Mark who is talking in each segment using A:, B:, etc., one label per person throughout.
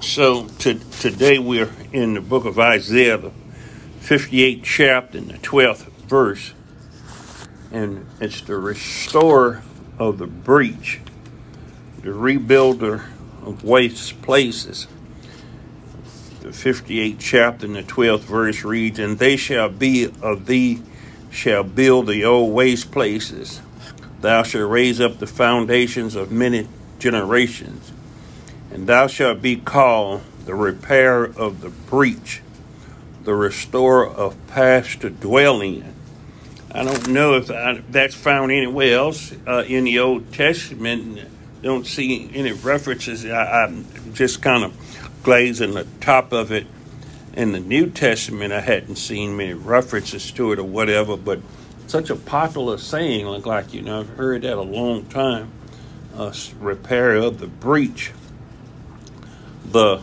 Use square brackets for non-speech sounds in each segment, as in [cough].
A: So to, today we're in the book of Isaiah, the 58th chapter and the 12th verse. And it's the restorer of the breach, the rebuilder of waste places. The 58th chapter and the 12th verse reads, And they shall be of thee, shall build the old waste places. Thou shalt raise up the foundations of many generations and thou shalt be called the repairer of the breach, the restorer of past to dwell in. I don't know if I, that's found anywhere else uh, in the Old Testament. Don't see any references. I, am just kind of glazing the top of it. In the New Testament, I hadn't seen many references to it or whatever, but such a popular saying, like, like you know, I've heard that a long time. Uh, repair of the breach the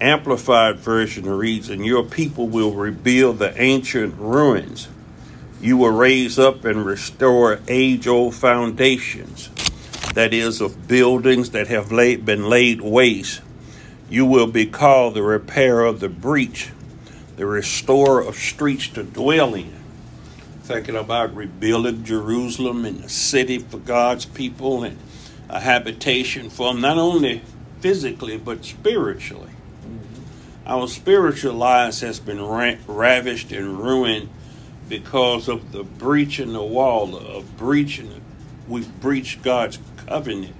A: Amplified Version reads, And your people will rebuild the ancient ruins. You will raise up and restore age old foundations, that is, of buildings that have laid, been laid waste. You will be called the repairer of the breach, the restorer of streets to dwell in. Thinking about rebuilding Jerusalem and a city for God's people and a habitation for them, not only physically but spiritually. Mm-hmm. Our spiritual lives has been ra- ravished and ruined because of the breach in the wall, of breaching. We've breached God's covenant.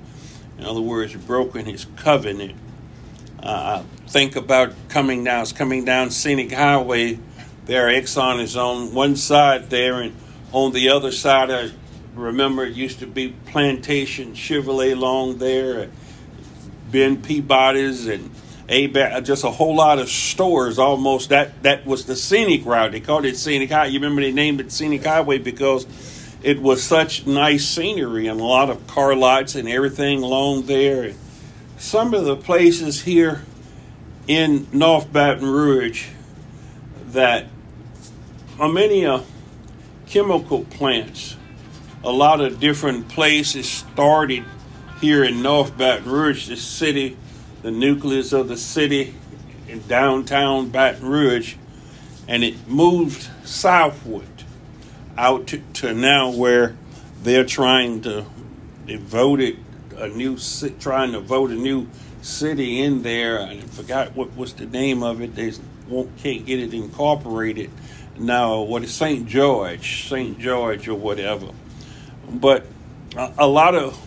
A: In other words, broken His covenant. Uh, think about coming down. It's coming down Scenic Highway. There, Exxon is on one side there, and on the other side, I remember it used to be Plantation Chevrolet along there. Ben Peabody's and a just a whole lot of stores. Almost that that was the scenic route. They called it scenic highway. You remember they named it scenic highway because it was such nice scenery and a lot of car lots and everything along there. Some of the places here in North Baton Rouge that are many uh, chemical plants. A lot of different places started here in North Baton Rouge, the city, the nucleus of the city in downtown Baton Rouge, and it moved southward out to, to now where they're trying to devote it a new trying to vote a new city in there. I forgot what was the name of it. They won't can't get it incorporated now. What is St. George, St. George or whatever. But a, a lot of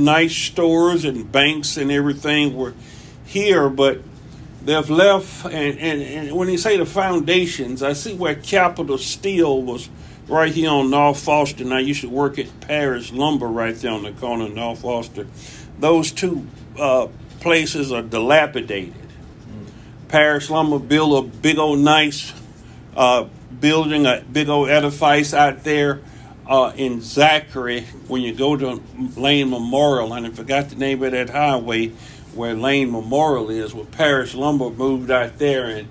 A: nice stores and banks and everything were here, but they've left. And, and, and when you say the foundations, I see where Capital Steel was right here on North Foster. And I used to work at Paris Lumber right there on the corner of North Foster. Those two uh, places are dilapidated. Mm. Paris Lumber built a big old nice uh, building, a big old edifice out there uh, in Zachary, when you go to Lane Memorial, and I forgot the name of that highway where Lane Memorial is, where Parish Lumber moved out there and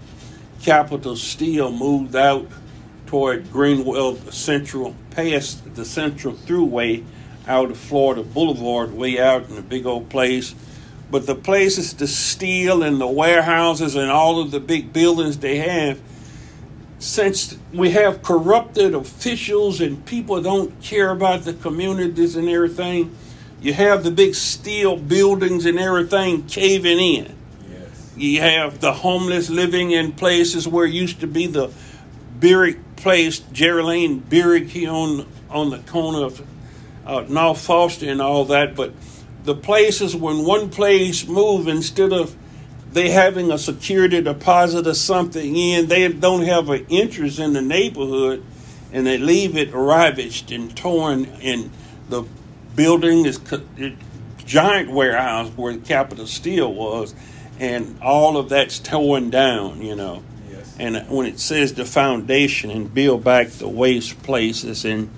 A: Capital Steel moved out toward Greenwell Central, past the Central Thruway out of Florida Boulevard, way out in a big old place. But the places, the steel and the warehouses and all of the big buildings they have, since we have corrupted officials and people don't care about the communities and everything, you have the big steel buildings and everything caving in. Yes. You have the homeless living in places where used to be the Birrick place, Jerry Lane here on, on the corner of uh, North Foster and all that. But the places when one place move instead of they having a security deposit or something in, they don't have an interest in the neighborhood, and they leave it ravaged and torn. And the building is giant warehouse where Capital Steel was, and all of that's torn down. You know, yes. and when it says the foundation and build back the waste places, and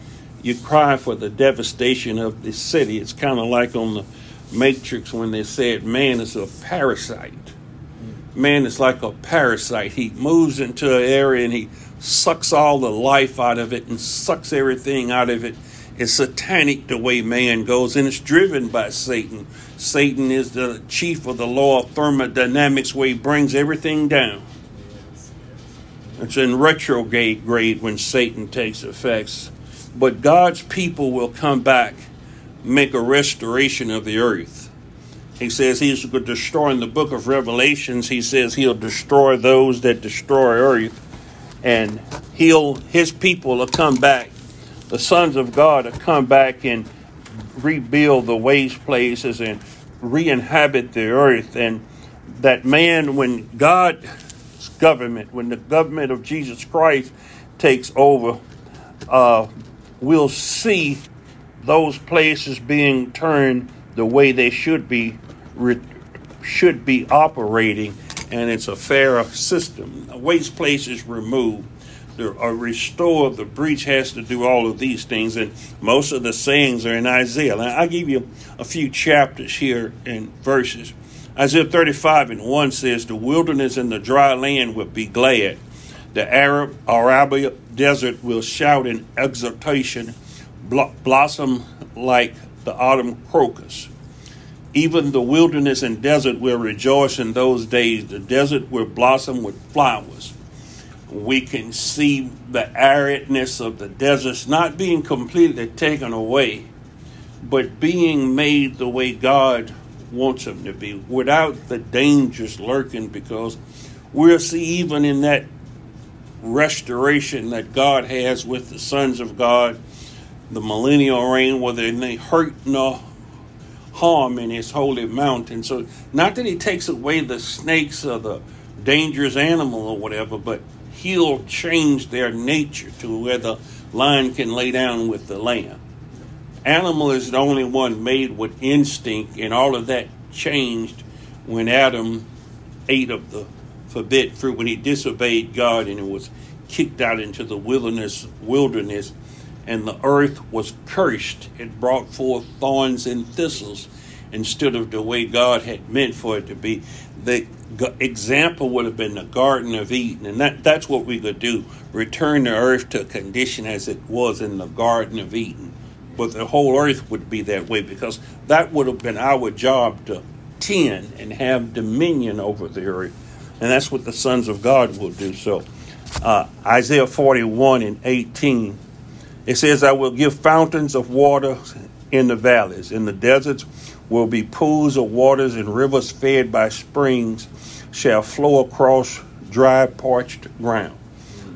A: you cry for the devastation of the city. It's kind of like on the Matrix when they said man is a parasite man is like a parasite. He moves into an area and he sucks all the life out of it and sucks everything out of it. It's satanic the way man goes, and it's driven by Satan. Satan is the chief of the law of thermodynamics, where he brings everything down. It's in retrograde grade when Satan takes effects. But God's people will come back, make a restoration of the earth. He says he's going to destroy in the book of Revelations, he says he'll destroy those that destroy earth. And he'll his people will come back. The sons of God will come back and rebuild the waste places and re-inhabit the earth. And that man, when God's government, when the government of Jesus Christ takes over, uh, we'll see those places being turned the way they should be should be operating, and it's a fair system. Waste places removed, the, uh, restore the breach has to do all of these things, and most of the sayings are in Isaiah. Now, I'll give you a few chapters here and verses. Isaiah 35 and 1 says, The wilderness and the dry land will be glad. The Arab Arabia desert will shout in exultation, blossom like the autumn crocus. Even the wilderness and desert will rejoice in those days. The desert will blossom with flowers. We can see the aridness of the deserts not being completely taken away, but being made the way God wants them to be, without the dangers lurking, because we'll see even in that restoration that God has with the sons of God, the millennial reign, whether they hurt nor harm in his holy mountain. So, not that he takes away the snakes or the dangerous animal or whatever, but he'll change their nature to where the lion can lay down with the lamb. Animal is the only one made with instinct, and all of that changed when Adam ate of the forbidden fruit, when he disobeyed God and was kicked out into the wilderness wilderness and the earth was cursed. It brought forth thorns and thistles instead of the way God had meant for it to be. The example would have been the Garden of Eden, and that, that's what we could do return the earth to a condition as it was in the Garden of Eden. But the whole earth would be that way because that would have been our job to tend and have dominion over the earth. And that's what the sons of God will do. So, uh, Isaiah 41 and 18 it says, I will give fountains of water in the valleys. In the deserts will be pools of waters, and rivers fed by springs shall flow across dry, parched ground.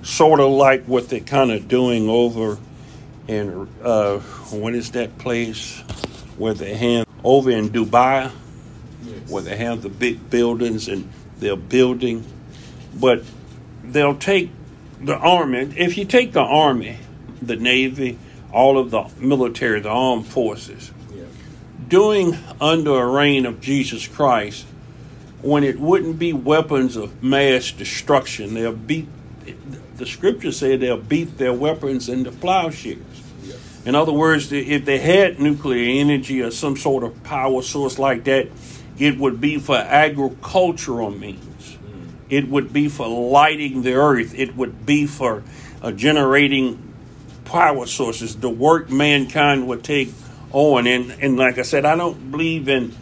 A: Sort of like what they're kind of doing over in, uh, what is that place where they have, over in Dubai, yes. where they have the big buildings and they're building. But they'll take the army, if you take the army, the Navy, all of the military, the armed forces, yeah. doing under a reign of Jesus Christ, when it wouldn't be weapons of mass destruction, they'll beat. The scriptures say they'll beat their weapons into plowshares. Yeah. In other words, if they had nuclear energy or some sort of power source like that, it would be for agricultural means. Mm. It would be for lighting the earth. It would be for uh, generating power sources, the work mankind would take on. And, and like I said, I don't believe in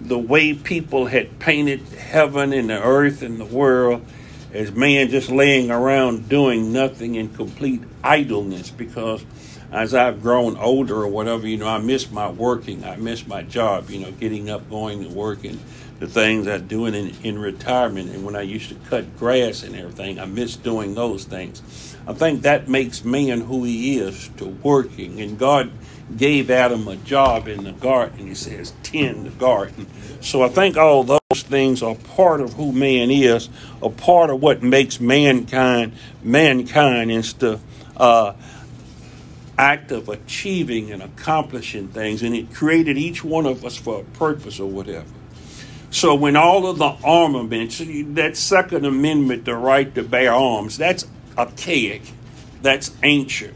A: the way people had painted heaven and the earth and the world as man just laying around doing nothing in complete idleness because as I've grown older or whatever, you know, I miss my working, I miss my job, you know, getting up, going to work and the things I doing in, in retirement and when I used to cut grass and everything, I miss doing those things. I think that makes man who he is to working. And God gave Adam a job in the garden. He says, tend the garden. So I think all those things are part of who man is, a part of what makes mankind mankind is the uh, act of achieving and accomplishing things. And it created each one of us for a purpose or whatever. So when all of the armaments, that Second Amendment, the right to bear arms, that's archaic, that's ancient.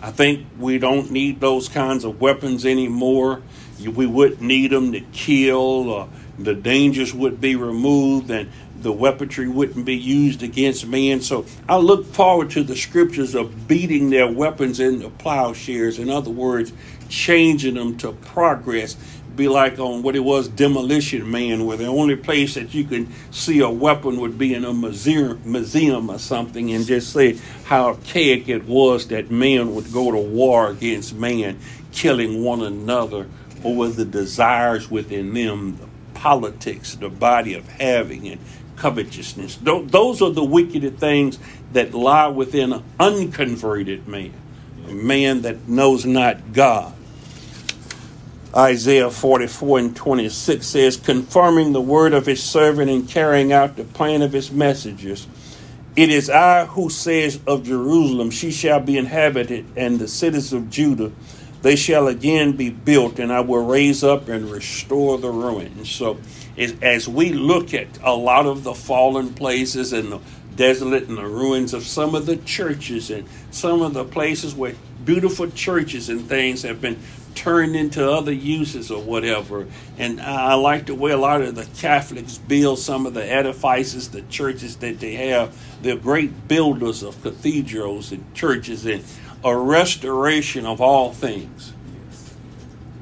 A: I think we don't need those kinds of weapons anymore. We wouldn't need them to kill or the dangers would be removed and the weaponry wouldn't be used against men. So I look forward to the scriptures of beating their weapons into plowshares. In other words, changing them to progress. Be like on what it was Demolition Man, where the only place that you can see a weapon would be in a museum, museum or something, and just say how archaic it was that man would go to war against man, killing one another over the desires within them, the politics, the body of having, and covetousness. Those are the wicked things that lie within an unconverted man, a man that knows not God. Isaiah 44 and 26 says, confirming the word of his servant and carrying out the plan of his messengers. It is I who says of Jerusalem, she shall be inhabited, and the cities of Judah, they shall again be built, and I will raise up and restore the ruins. So, as we look at a lot of the fallen places and the desolate and the ruins of some of the churches and some of the places where beautiful churches and things have been turned into other uses or whatever. And I like the way a lot of the Catholics build some of the edifices, the churches that they have. They're great builders of cathedrals and churches and a restoration of all things.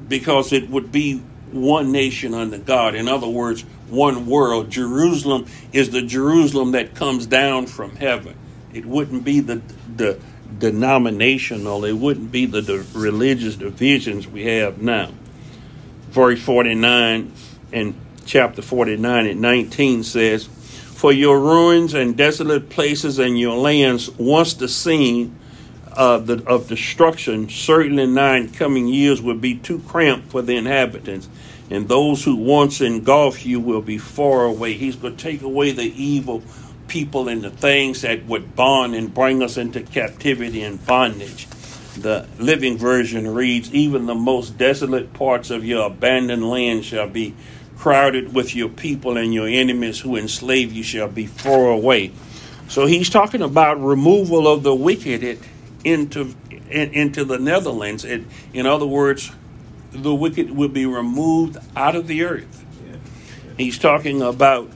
A: Because it would be one nation under God. In other words, one world. Jerusalem is the Jerusalem that comes down from heaven. It wouldn't be the the denominational. It wouldn't be the, the religious divisions we have now. Verse 49 and chapter 49 and 19 says, For your ruins and desolate places and your lands, once the scene uh, the, of destruction, certainly nine coming years will be too cramped for the inhabitants and those who once engulfed you will be far away. He's going to take away the evil people and the things that would bond and bring us into captivity and bondage. The Living Version reads, Even the most desolate parts of your abandoned land shall be crowded with your people, and your enemies who enslave you shall be far away. So he's talking about removal of the wicked into into the Netherlands. It, in other words, the wicked will be removed out of the earth. He's talking about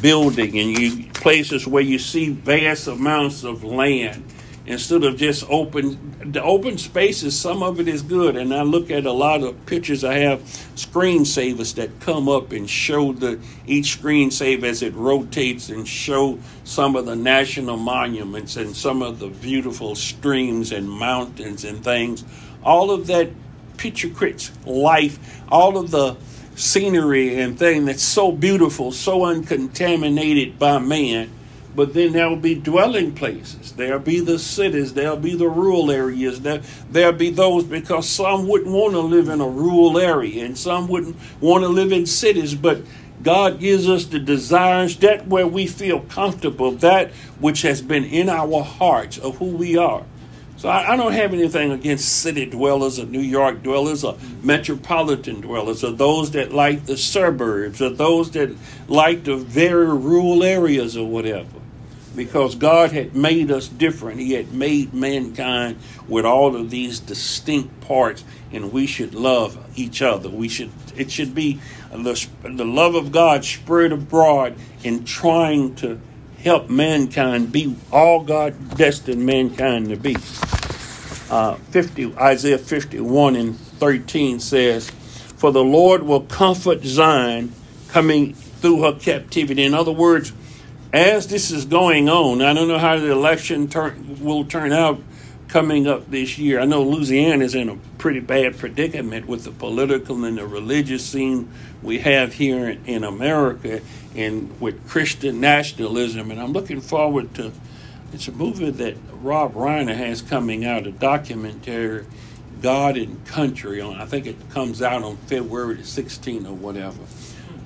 A: building and you, places where you see vast amounts of land instead of just open the open spaces some of it is good. And i look at a lot of pictures i have screensavers that come up and show the each screensaver as it rotates and show some of the national monuments and some of the beautiful streams and mountains and things. All of that picture crits life, all of the scenery and thing that's so beautiful, so uncontaminated by man. But then there'll be dwelling places. There'll be the cities. There'll be the rural areas. There, there'll be those because some wouldn't want to live in a rural area and some wouldn't want to live in cities. But God gives us the desires, that where we feel comfortable, that which has been in our hearts of who we are. So I, I, don't have anything against city dwellers or New York dwellers or metropolitan dwellers or those that like the suburbs or those that like the very rural areas or whatever. Because God had made us different. He had made mankind with all of these distinct parts, and we should love each other. We should it should be the, the love of God spread abroad in trying to help mankind be all God destined mankind to be. Uh, 50, Isaiah 51 and 13 says, For the Lord will comfort Zion coming through her captivity. In other words, as this is going on, I don't know how the election turn, will turn out coming up this year. I know Louisiana is in a pretty bad predicament with the political and the religious scene we have here in America and with Christian nationalism. And I'm looking forward to it's a movie that Rob Reiner has coming out, a documentary, God and Country. On I think it comes out on February the 16th or whatever.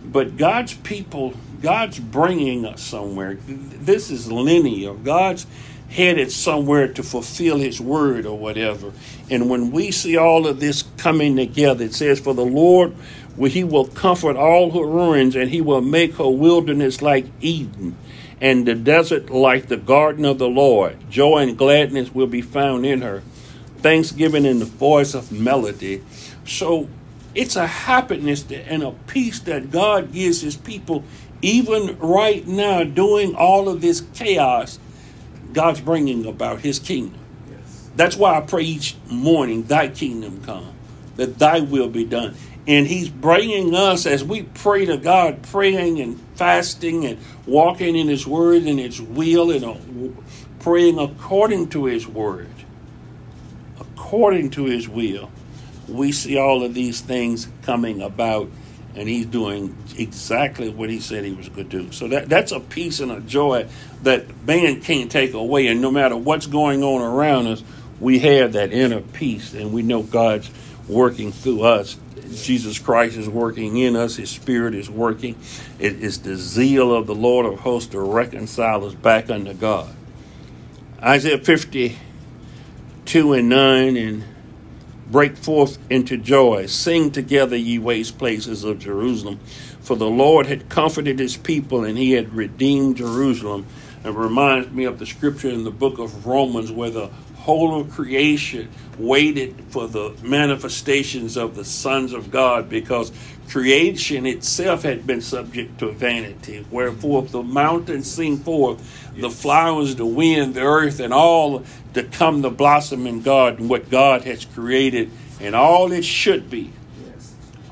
A: But God's people, God's bringing us somewhere. This is linear. God's headed somewhere to fulfill his word or whatever. And when we see all of this coming together, it says, For the Lord, he will comfort all her ruins, and he will make her wilderness like Eden, and the desert like the garden of the Lord. Joy and gladness will be found in her, thanksgiving in the voice of melody. So It's a happiness and a peace that God gives his people even right now, doing all of this chaos. God's bringing about his kingdom. Yes. That's why I pray each morning, Thy kingdom come, that Thy will be done. And He's bringing us as we pray to God, praying and fasting and walking in His Word and His will and praying according to His Word, according to His will. We see all of these things coming about, and He's doing exactly what He said He was going to do. So that, that's a peace and a joy that man can't take away. And no matter what's going on around us, we have that inner peace, and we know God's working through us Jesus Christ is working in us, His Spirit is working. It is the zeal of the Lord of hosts to reconcile us back unto God. Isaiah 52 and 9 and break forth into joy. Sing together, ye waste places of Jerusalem. For the Lord had comforted his people and he had redeemed Jerusalem. It reminds me of the scripture in the book of Romans where the whole of creation waited for the manifestations of the sons of God because creation itself had been subject to vanity. Wherefore, the mountains sing forth, the flowers, the wind, the earth, and all to come to blossom in God and what God has created and all it should be.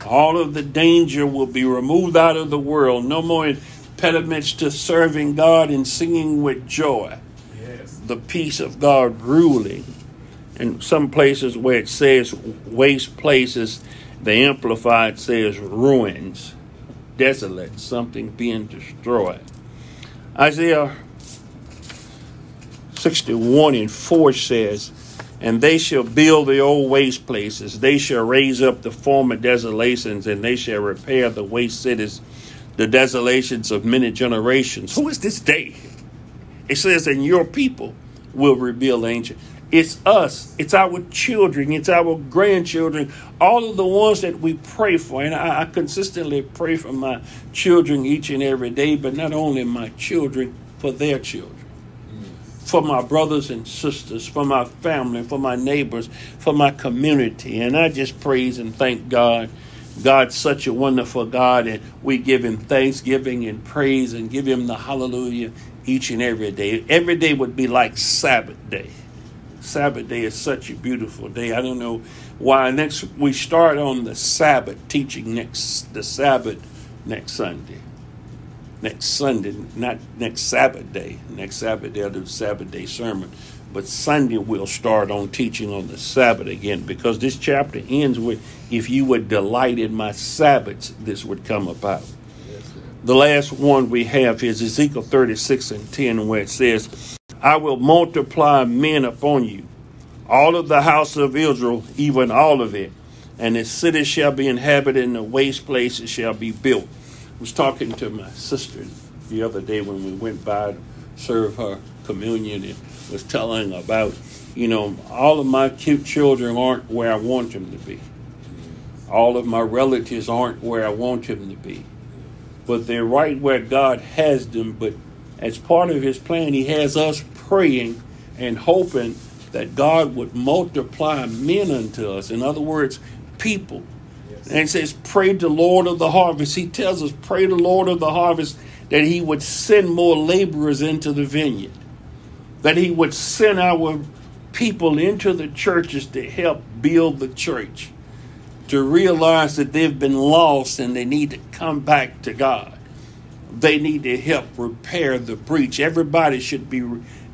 A: All of the danger will be removed out of the world. No more impediments to serving God and singing with joy the peace of God ruling. In some places where it says waste places, the Amplified says ruins, desolate, something being destroyed. Isaiah 61 and 4 says, And they shall build the old waste places, they shall raise up the former desolations, and they shall repair the waste cities, the desolations of many generations. Who is this day? It says, and your people will reveal angel. It's us. It's our children. It's our grandchildren. All of the ones that we pray for. And I, I consistently pray for my children each and every day, but not only my children, for their children. Mm. For my brothers and sisters, for my family, for my neighbors, for my community. And I just praise and thank God. God's such a wonderful God, and we give Him thanksgiving and praise and give Him the hallelujah each and every day. Every day would be like Sabbath day. Sabbath day is such a beautiful day. I don't know why. Next, we start on the Sabbath teaching next the Sabbath next Sunday. Next Sunday, not next Sabbath day. Next Sabbath day, the Sabbath day sermon. But Sunday we'll start on teaching on the Sabbath again because this chapter ends with, "If you would delight in my Sabbaths, this would come about." The last one we have is Ezekiel 36 and 10, where it says, I will multiply men upon you, all of the house of Israel, even all of it, and the cities shall be inhabited, and the waste places shall be built. I was talking to my sister the other day when we went by to serve her communion and was telling about, you know, all of my cute children aren't where I want them to be. All of my relatives aren't where I want them to be but they're right where God has them. But as part of His plan, He has us praying and hoping that God would multiply men unto us. In other words, people. Yes. And it says, Pray the Lord of the harvest. He tells us, Pray the Lord of the harvest that He would send more laborers into the vineyard, that He would send our people into the churches to help build the church to realize that they've been lost and they need to come back to God. They need to help repair the breach. Everybody should be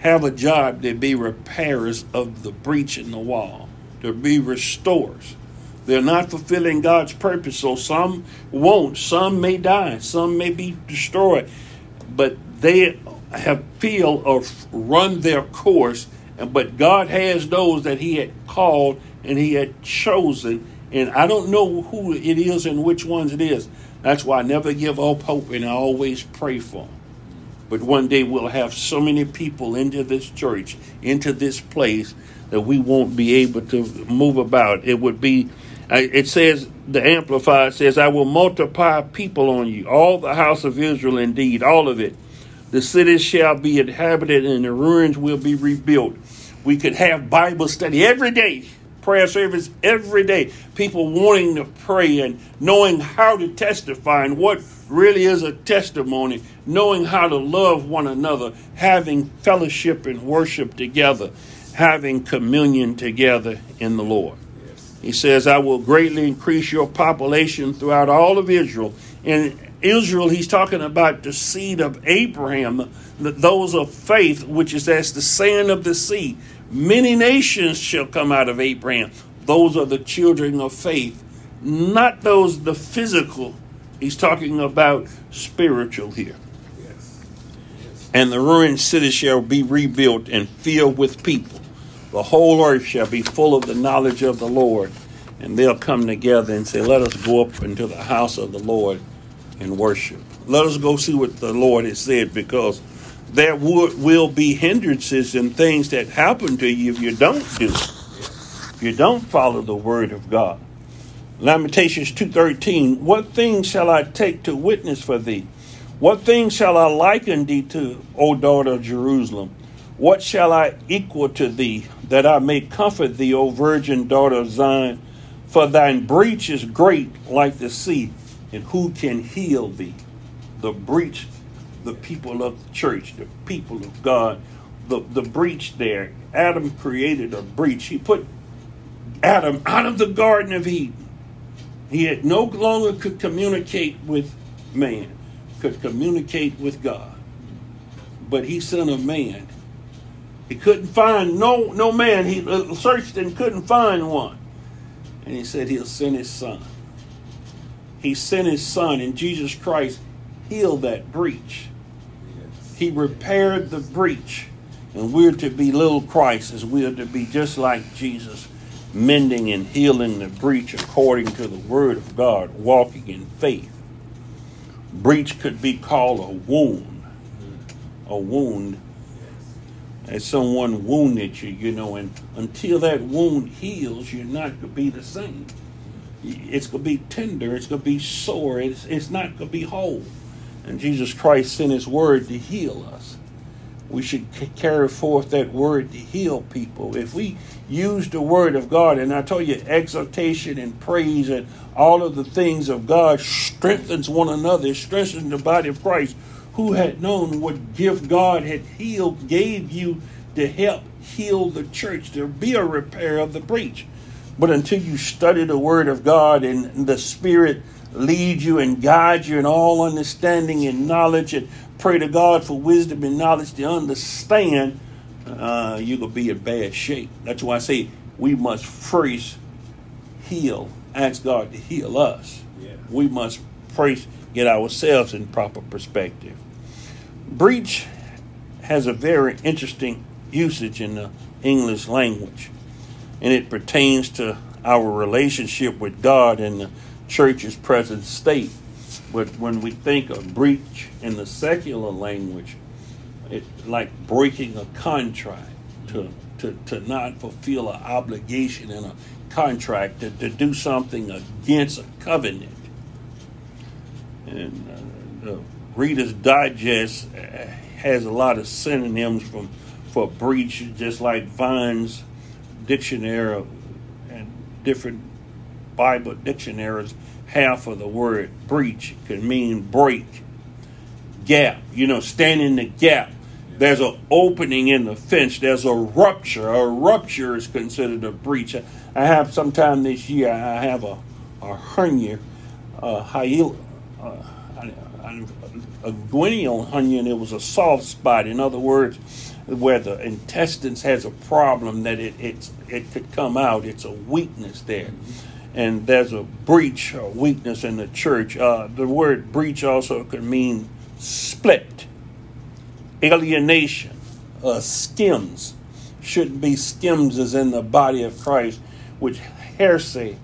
A: have a job to be repairers of the breach in the wall, to be restorers. They're not fulfilling God's purpose, so some won't. Some may die. Some may be destroyed, but they have feel or run their course. But God has those that He had called and He had chosen and I don't know who it is and which ones it is. That's why I never give up hope and I always pray for them. But one day we'll have so many people into this church, into this place, that we won't be able to move about. It would be, it says, the Amplified says, I will multiply people on you, all the house of Israel indeed, all of it. The cities shall be inhabited and the ruins will be rebuilt. We could have Bible study every day prayer service every day. People wanting to pray and knowing how to testify and what really is a testimony, knowing how to love one another, having fellowship and worship together, having communion together in the Lord. He says, I will greatly increase your population throughout all of Israel. In Israel, he's talking about the seed of Abraham, those of faith, which is as the sand of the sea. Many nations shall come out of Abraham. Those are the children of faith, not those the physical. He's talking about spiritual here. Yes. Yes. And the ruined city shall be rebuilt and filled with people the whole earth shall be full of the knowledge of the Lord. And they'll come together and say, Let us go up into the house of the Lord and worship. Let us go see what the Lord has said because there will be hindrances and things that happen to you if you don't do it. If you don't follow the word of God. Lamentations 2.13 What things shall I take to witness for thee? What things shall I liken thee to, O daughter of Jerusalem? What shall I equal to thee, that I may comfort thee, O virgin daughter of Zion? For thine breach is great like the sea, and who can heal thee? The breach, the people of the church, the people of God, the, the breach there. Adam created a breach. He put Adam out of the Garden of Eden. He had no longer could communicate with man, could communicate with God. But he sent a man he couldn't find no no man. He uh, searched and couldn't find one. And he said he'll send his son. He sent his son, and Jesus Christ healed that breach. He repaired the breach. And we're to be little Christ, as we are to be just like Jesus, mending and healing the breach according to the word of God, walking in faith. Breach could be called a wound. A wound as someone wounded you, you know, and until that wound heals, you're not going to be the same. It's going to be tender, it's going to be sore, it's, it's not going to be whole. And Jesus Christ sent His word to heal us. We should carry forth that word to heal people. If we use the word of God, and I told you, exaltation and praise and all of the things of God strengthens one another, strengthens the body of Christ who had known what gift God had healed, gave you to help heal the church, to be a repair of the breach. But until you study the Word of God and the Spirit lead you and guide you in all understanding and knowledge, and pray to God for wisdom and knowledge to understand, uh, you're going to be in bad shape. That's why I say we must first heal, ask God to heal us. Yeah. We must first get ourselves in proper perspective. Breach has a very interesting usage in the English language, and it pertains to our relationship with God and the church's present state. But when we think of breach in the secular language, it's like breaking a contract to, to, to not fulfill an obligation in a contract, to, to do something against a covenant. And uh, Reader's Digest uh, has a lot of synonyms from for breach, just like Vine's dictionary and different Bible dictionaries have of the word breach. Can mean break, gap. You know, stand in the gap. There's an opening in the fence. There's a rupture. A rupture is considered a breach. I have sometime this year. I have a a hernia, a hyel, uh, a inguinal hernia, and it was a soft spot. In other words, where the intestines has a problem that it it, it could come out. It's a weakness there. And there's a breach or weakness in the church. Uh, the word breach also could mean split, alienation, uh, schisms. Shouldn't be schisms as in the body of Christ, which heresy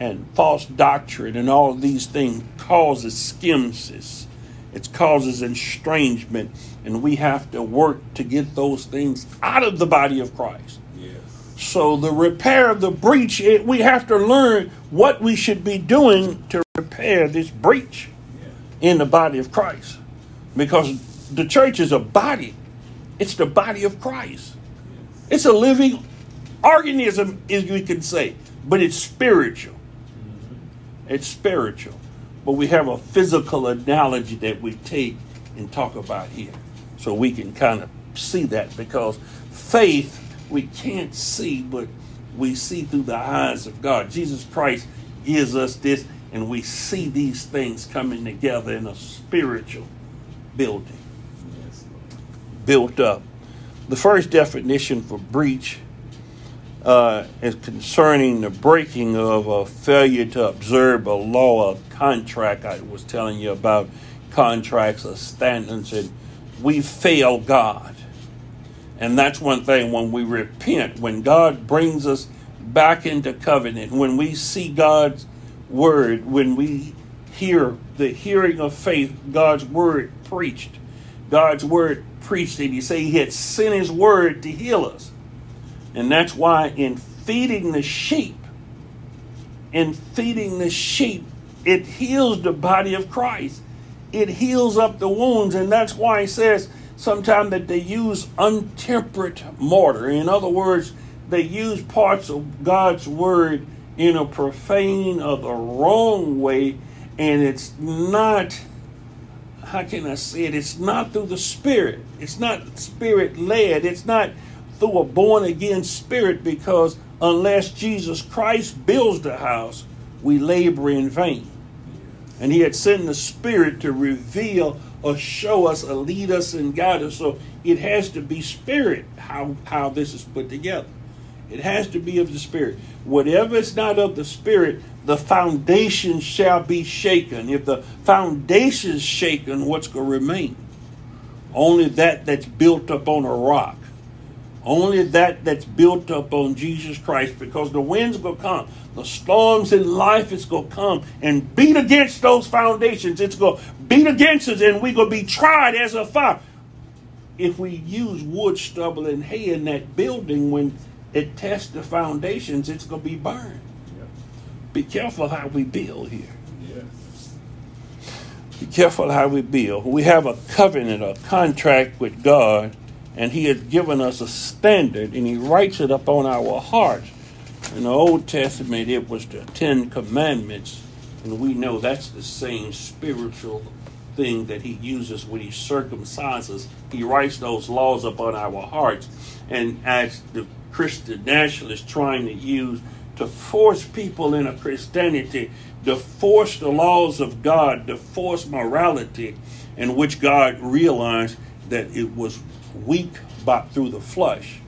A: and false doctrine and all these things causes skimsis. It causes estrangement, and we have to work to get those things out of the body of Christ. So the repair of the breach, it, we have to learn what we should be doing to repair this breach in the body of Christ, because the church is a body. It's the body of Christ. It's a living organism, as we can say, but it's spiritual. It's spiritual. But we have a physical analogy that we take and talk about here. So we can kind of see that because faith we can't see, but we see through the eyes of God. Jesus Christ gives us this, and we see these things coming together in a spiritual building. Built up. The first definition for breach uh, is concerning the breaking of a failure to observe a law, a contract. I was telling you about contracts or standards, and we fail God. And that's one thing when we repent, when God brings us back into covenant, when we see God's word, when we hear the hearing of faith, God's word preached, God's word preached, and He said He had sent His word to heal us. And that's why in feeding the sheep, in feeding the sheep, it heals the body of Christ. It heals up the wounds, and that's why He says sometimes that they use untempered mortar. In other words, they use parts of God's word in a profane or the wrong way, and it's not, how can I say it? It's not through the Spirit. It's not Spirit led. It's not through a born again spirit because unless Jesus Christ builds the house, we labor in vain. And He had sent the Spirit to reveal or show us or lead us and guide us. So it has to be spirit how, how this is put together. It has to be of the spirit. Whatever is not of the spirit, the foundation shall be shaken. If the foundation is shaken, what's going to remain? Only that that's built up on a rock. Only that that's built up on Jesus Christ because the winds will come. The storms in life is going to come and beat against those foundations. It's going to beat against us and we're going to be tried as a fire. If we use wood, stubble, and hay in that building, when it tests the foundations, it's going to be burned. Be careful how we build here. Be careful how we build. We have a covenant, a contract with God, and He has given us a standard, and He writes it up on our hearts. In the Old Testament, it was the Ten Commandments, and we know that's the same spiritual thing that He uses when He circumcises. He writes those laws upon our hearts. And as the Christian nationalists trying to use to force people into Christianity, to force the laws of God, to force morality, in which God realized that it was weak but through the flesh.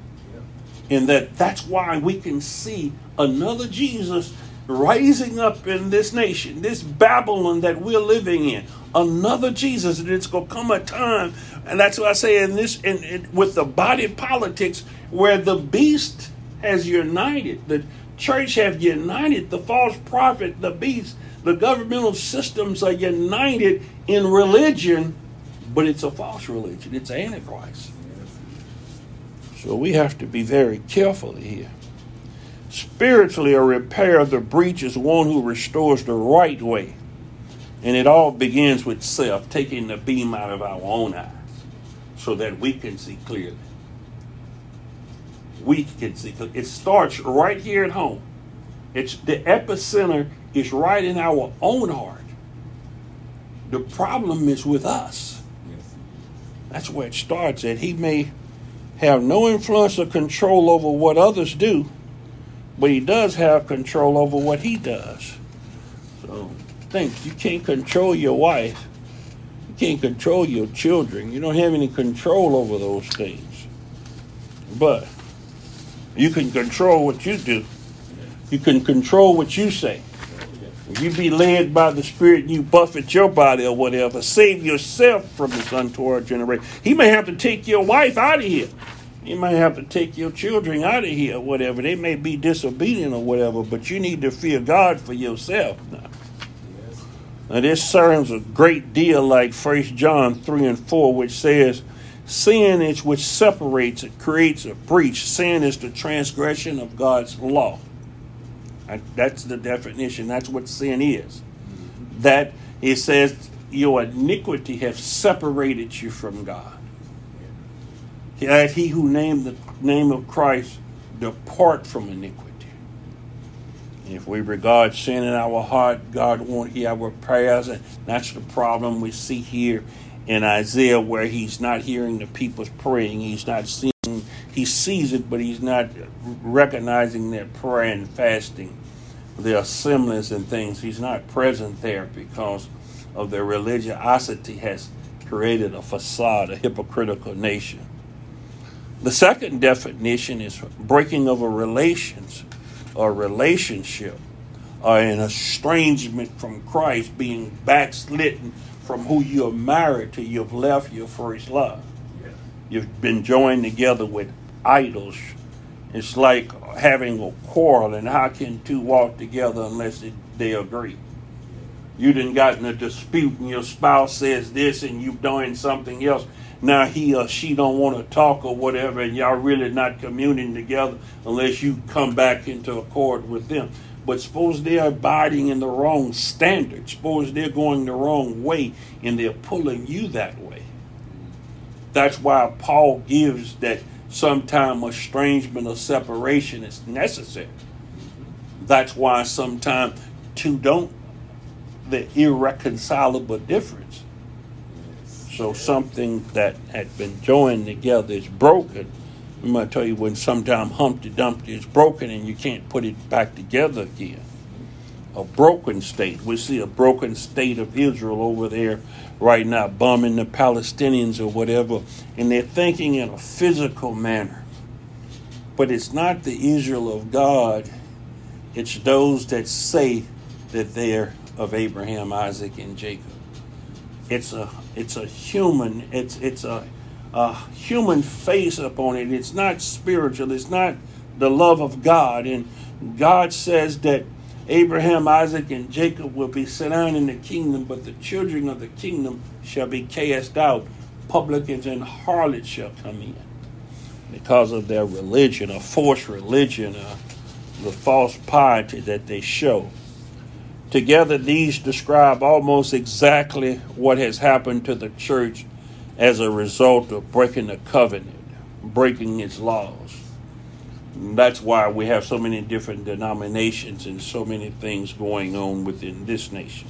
A: And that that's why we can see another Jesus rising up in this nation, this Babylon that we're living in. Another Jesus, and it's going to come a time, and that's what I say in this, in, in, with the body politics, where the beast has united, the church have united, the false prophet, the beast, the governmental systems are united in religion, but it's a false religion. It's antichrist. So we have to be very careful here. Spiritually, a repair of the breach is one who restores the right way. And it all begins with self, taking the beam out of our own eyes so that we can see clearly we can see. It starts right here at home. It's the epicenter is right in our own heart. The problem is with us. That's where it starts at. He may have no influence or control over what others do, but he does have control over what he does. So think you can't control your wife. You can't control your children. You don't have any control over those things. But you can control what you do. You can control what you say. If you be led by the Spirit and you buffet your body or whatever, save yourself from this untoward generation. He may have to take your wife out of here. He may have to take your children out of here whatever. They may be disobedient or whatever, but you need to fear God for yourself now. Now this sounds a great deal like 1 John 3 and 4, which says, Sin is which separates, it creates a breach. Sin is the transgression of God's law. That's the definition. That's what sin is. That it says your iniquity have separated you from God. That he who named the name of Christ depart from iniquity. If we regard sin in our heart, God won't hear our prayers, and that's the problem we see here in Isaiah, where He's not hearing the people's praying. He's not seeing. He sees it, but He's not recognizing that prayer and fasting, their assemblies and things. He's not present there because of their religiosity has created a facade, a hypocritical nation. The second definition is breaking of a relations or relationship or an estrangement from Christ, being backslidden from who you're married to, you've left your first love. You've been joined together with idols. It's like having a quarrel, and how can two walk together unless they agree? You didn't got in a dispute, and your spouse says this, and you've done something else now he or she don't want to talk or whatever, and y'all really not communing together unless you come back into accord with them. But suppose they're abiding in the wrong standard. Suppose they're going the wrong way and they're pulling you that way. That's why Paul gives that sometime estrangement or separation is necessary. That's why sometimes two don't the irreconcilable difference so something that had been joined together is broken. I'm going to tell you when sometime Humpty Dumpty is broken and you can't put it back together again. A broken state. We see a broken state of Israel over there right now, bombing the Palestinians or whatever, and they're thinking in a physical manner. But it's not the Israel of God, it's those that say that they're of Abraham, Isaac, and Jacob. It's a it's a human. It's it's a, a human face upon it. It's not spiritual. It's not the love of God. And God says that Abraham, Isaac, and Jacob will be set down in the kingdom, but the children of the kingdom shall be cast out. Publicans and harlots shall come in because of their religion, a false religion, uh, the false piety that they show. Together, these describe almost exactly what has happened to the church as a result of breaking the covenant, breaking its laws. That's why we have so many different denominations and so many things going on within this nation.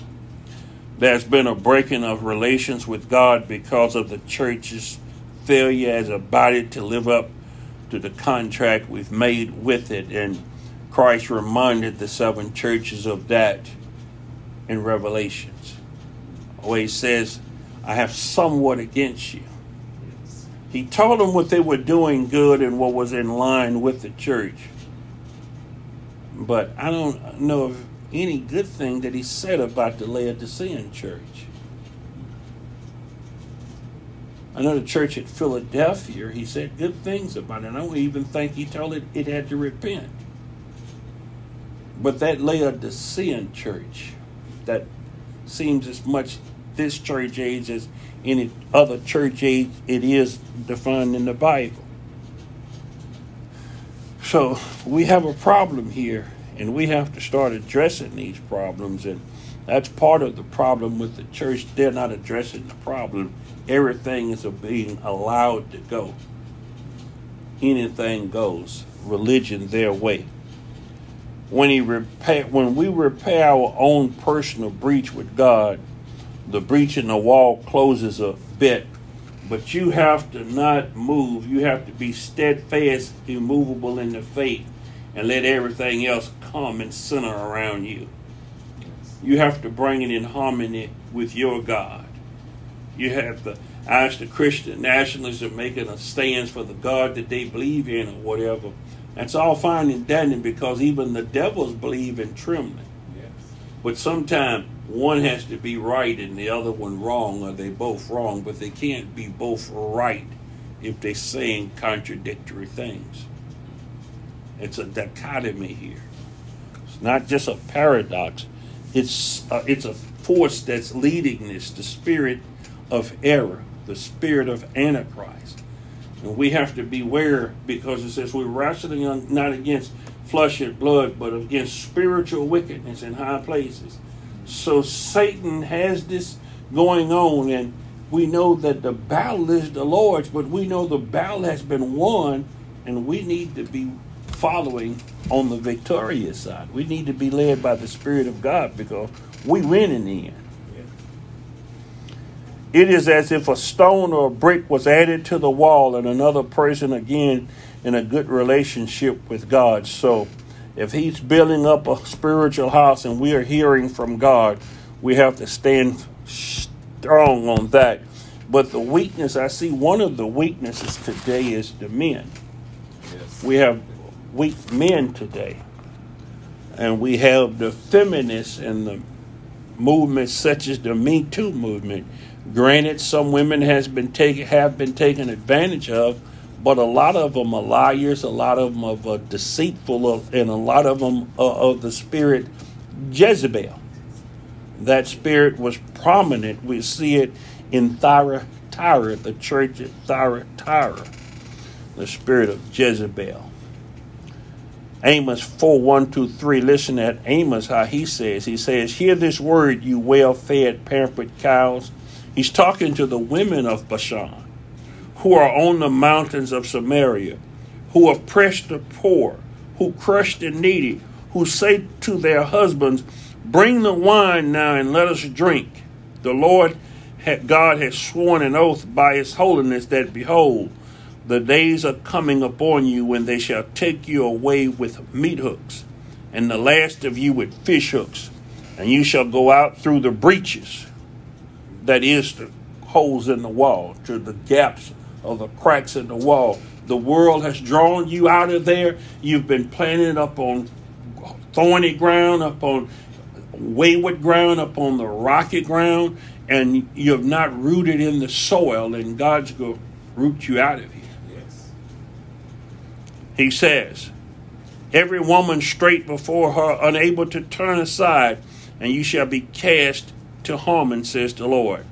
A: There's been a breaking of relations with God because of the church's failure as a body to live up to the contract we've made with it. And Christ reminded the seven churches of that in Revelations, where he says, I have somewhat against you. He told them what they were doing good and what was in line with the church. But I don't know of any good thing that he said about the Laodicean church. I know the church at Philadelphia, he said good things about it. I don't even think he told it it had to repent. But that Laodicean church, that seems as much this church age as any other church age it is defined in the Bible. So we have a problem here, and we have to start addressing these problems. And that's part of the problem with the church. They're not addressing the problem. Everything is being allowed to go. Anything goes. Religion their way when he repair when we repair our own personal breach with God, the breach in the wall closes a bit, but you have to not move. You have to be steadfast, immovable in the faith, and let everything else come and center around you. You have to bring it in harmony with your God. You have to ask the Christian nationalists are making a stance for the God that they believe in or whatever that's all fine and dandy because even the devils believe in trembling. But sometimes one has to be right and the other one wrong, or they both wrong, but they can't be both right if they're saying contradictory things. It's a dichotomy here. It's not just a paradox. It's uh, it's a force that's leading this, the spirit of error, the spirit of antichrist. And we have to beware because it says we're wrestling not against flesh and blood, but against spiritual wickedness in high places. So Satan has this going on, and we know that the battle is the Lord's, but we know the battle has been won, and we need to be following on the victorious side. We need to be led by the Spirit of God because we win in the end. It is as if a stone or a brick was added to the wall and another person again in a good relationship with God. So, if He's building up a spiritual house and we are hearing from God, we have to stand strong on that. But the weakness, I see one of the weaknesses today is the men. Yes. We have weak men today. And we have the feminists and the movements such as the Me Too movement Granted, some women has been taken have been taken advantage of, but a lot of them are liars. A lot of them are uh, deceitful, and a lot of them are of the spirit Jezebel. That spirit was prominent. We see it in Thyatira, the church at Thyatira, the spirit of Jezebel. Amos 4 1 2 3. Listen at Amos, how he says. He says, Hear this word, you well fed, pampered cows He's talking to the women of Bashan who are on the mountains of Samaria, who oppress the poor, who crush the needy, who say to their husbands, Bring the wine now and let us drink. The Lord God has sworn an oath by his holiness that, behold, the days are coming upon you when they shall take you away with meat hooks, and the last of you with fish hooks, and you shall go out through the breaches that is the holes in the wall, to the gaps or the cracks in the wall. The world has drawn you out of there. You've been planted up on thorny ground, up on wayward ground, up on the rocky ground, and you have not rooted in the soil, and God's going to root you out of here. Yes. He says, Every woman straight before her, unable to turn aside, and you shall be cast to Harmon, says the Lord.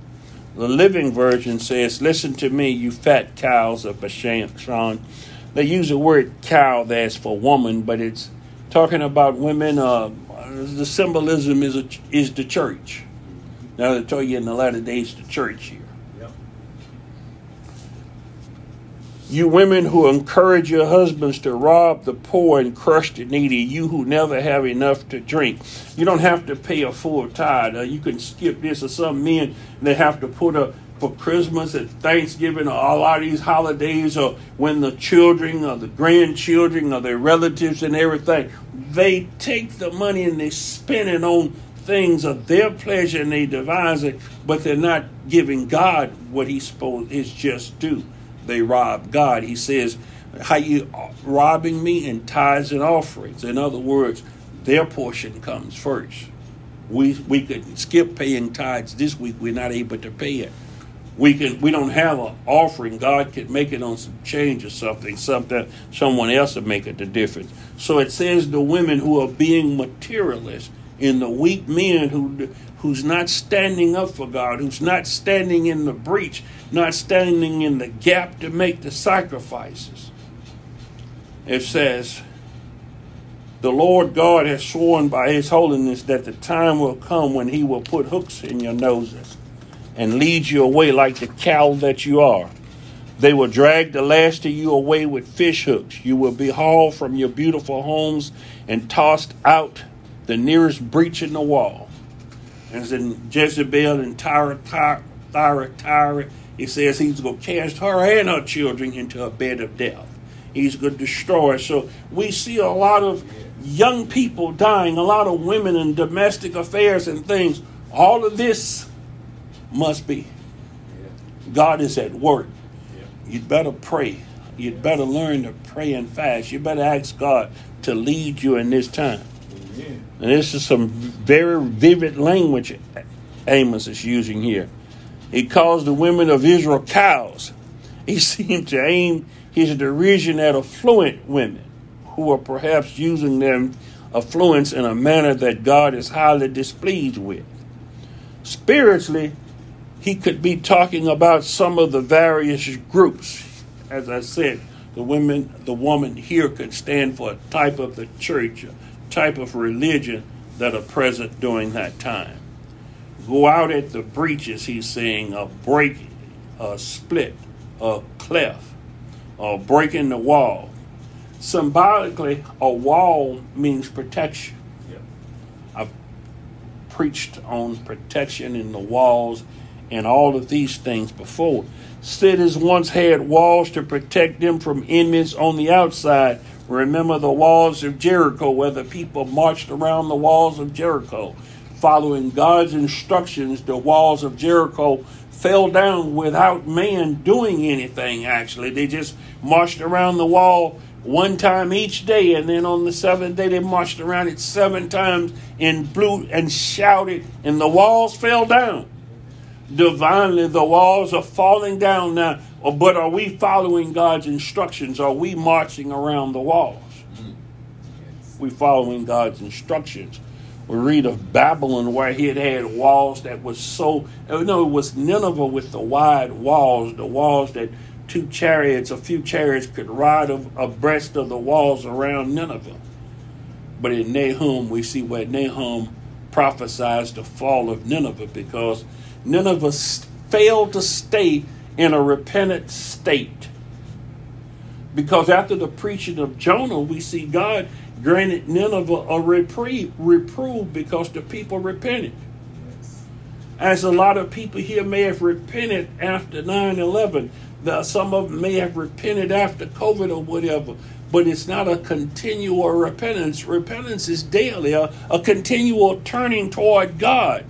A: The Living Version says, Listen to me, you fat cows of Bashan. They use the word cow that's for woman, but it's talking about women. Uh, the symbolism is, a, is the church. Now, they tell you in the latter days, the church here. You women who encourage your husbands to rob the poor and crush the needy, you who never have enough to drink. You don't have to pay a full tithe. Uh, you can skip this. Or some men they have to put up for Christmas and Thanksgiving or a lot of these holidays or when the children or the grandchildren or their relatives and everything, they take the money and they spend it on things of their pleasure and they devise it, but they're not giving God what He's supposed is just due they rob God. He says, How you robbing me in tithes and offerings? In other words, their portion comes first. We we could skip paying tithes this week. We're not able to pay it. We can we don't have an offering. God could make it on some change or something. Something someone else will make it the difference. So it says the women who are being materialists and the weak men who who's not standing up for God, who's not standing in the breach, not standing in the gap to make the sacrifices. It says, The Lord God has sworn by his holiness that the time will come when he will put hooks in your noses and lead you away like the cow that you are. They will drag the last of you away with fish hooks. You will be hauled from your beautiful homes and tossed out the nearest breach in the wall as in Jezebel and Tyra, Tyra, Tyra, it says he's going to cast her and her children into a bed of death. He's going to destroy. So we see a lot of young people dying, a lot of women in domestic affairs and things. All of this must be. God is at work. You'd better pray. You'd better learn to pray and fast. You better ask God to lead you in this time. And this is some very vivid language Amos is using here. He calls the women of Israel cows. He [laughs] seemed to aim his derision at affluent women who are perhaps using their affluence in a manner that God is highly displeased with. Spiritually, he could be talking about some of the various groups. As I said, the women, the woman here could stand for a type of the church, type of religion that are present during that time. Go out at the breaches, he's saying, a break, a split, a cleft, or breaking the wall. Symbolically, a wall means protection.
B: Yeah.
A: I've preached on protection in the walls and all of these things before. Cities once had walls to protect them from enemies on the outside. Remember the walls of Jericho, where the people marched around the walls of Jericho. Following God's instructions, the walls of Jericho fell down without man doing anything, actually. They just marched around the wall one time each day, and then on the seventh day they marched around it seven times and blew and shouted, and the walls fell down. Divinely, the walls are falling down now. But are we following God's instructions? Are we marching around the walls? Mm-hmm. We following God's instructions. We read of Babylon where he had had walls that was so. Uh, no, it was Nineveh with the wide walls, the walls that two chariots, a few chariots could ride abreast of the walls around Nineveh. But in Nahum, we see where Nahum prophesies the fall of Nineveh because Nineveh failed to stay in a repentant state. Because after the preaching of Jonah, we see God granted Nineveh a reprieve, because the people repented. As a lot of people here may have repented after 9 11, some of them may have repented after COVID or whatever, but it's not a continual repentance. Repentance is daily, a, a continual turning toward God.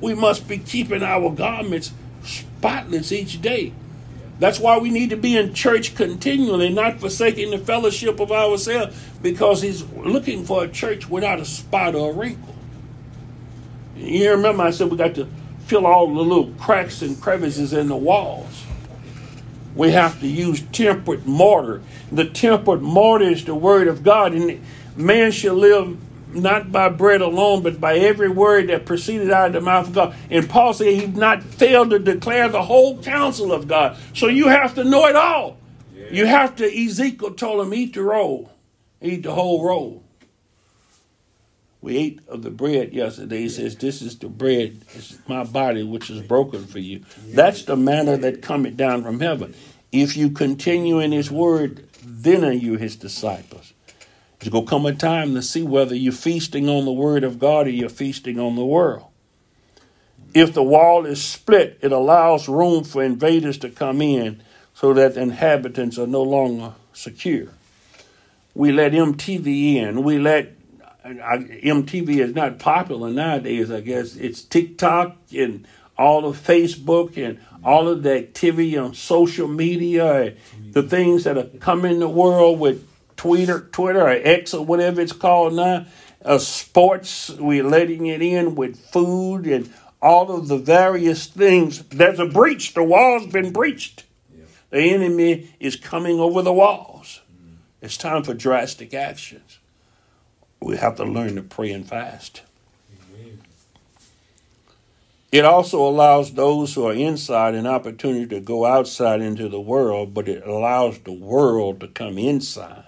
A: We must be keeping our garments spotless each day. That's why we need to be in church continually, not forsaking the fellowship of ourselves, because He's looking for a church without a spot or a wrinkle. You remember I said we got to fill all the little cracks and crevices in the walls. We have to use tempered mortar. The tempered mortar is the word of God, and man shall live not by bread alone, but by every word that proceeded out of the mouth of God. And Paul said he not failed to declare the whole counsel of God. So you have to know it all. Yeah. You have to, Ezekiel told him, eat the roll, eat the whole roll. We ate of the bread yesterday. He says, This is the bread, it's my body which is broken for you. That's the manna that cometh down from heaven. If you continue in his word, then are you his disciples. There's going to come a time to see whether you're feasting on the Word of God or you're feasting on the world. If the wall is split, it allows room for invaders to come in so that the inhabitants are no longer secure. We let MTV in. We let MTV is not popular nowadays, I guess. It's TikTok and all of Facebook and all of the activity on social media, the things that are coming in the world with Twitter, Twitter or X or whatever it's called now. Uh, sports, we're letting it in with food and all of the various things. There's a breach. The wall's been breached. Yeah. The enemy is coming over the walls. Mm. It's time for drastic actions. We have to learn to pray and fast. It also allows those who are inside an opportunity to go outside into the world, but it allows the world to come inside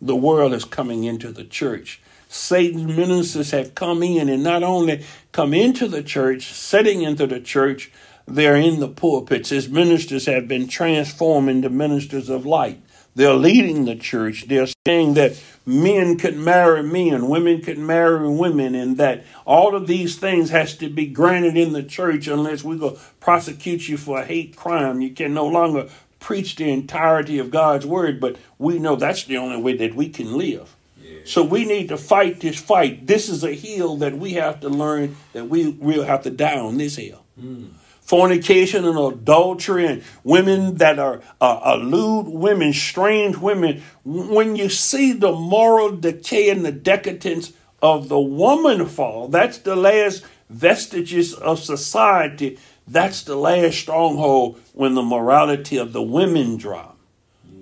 A: the world is coming into the church. Satan's ministers have come in and not only come into the church, setting into the church, they're in the pulpits. His ministers have been transformed into ministers of light. They're leading the church. They're saying that men could marry men, women could marry women, and that all of these things has to be granted in the church unless we go prosecute you for a hate crime. You can no longer preach the entirety of God's word, but we know that's the only way that we can live. Yeah. So we need to fight this fight. This is a hill that we have to learn that we will have to die on this hill. Mm. Fornication and adultery and women that are uh, lewd women, strange women. When you see the moral decay and the decadence of the woman fall, that's the last vestiges of society that's the last stronghold when the morality of the women drop.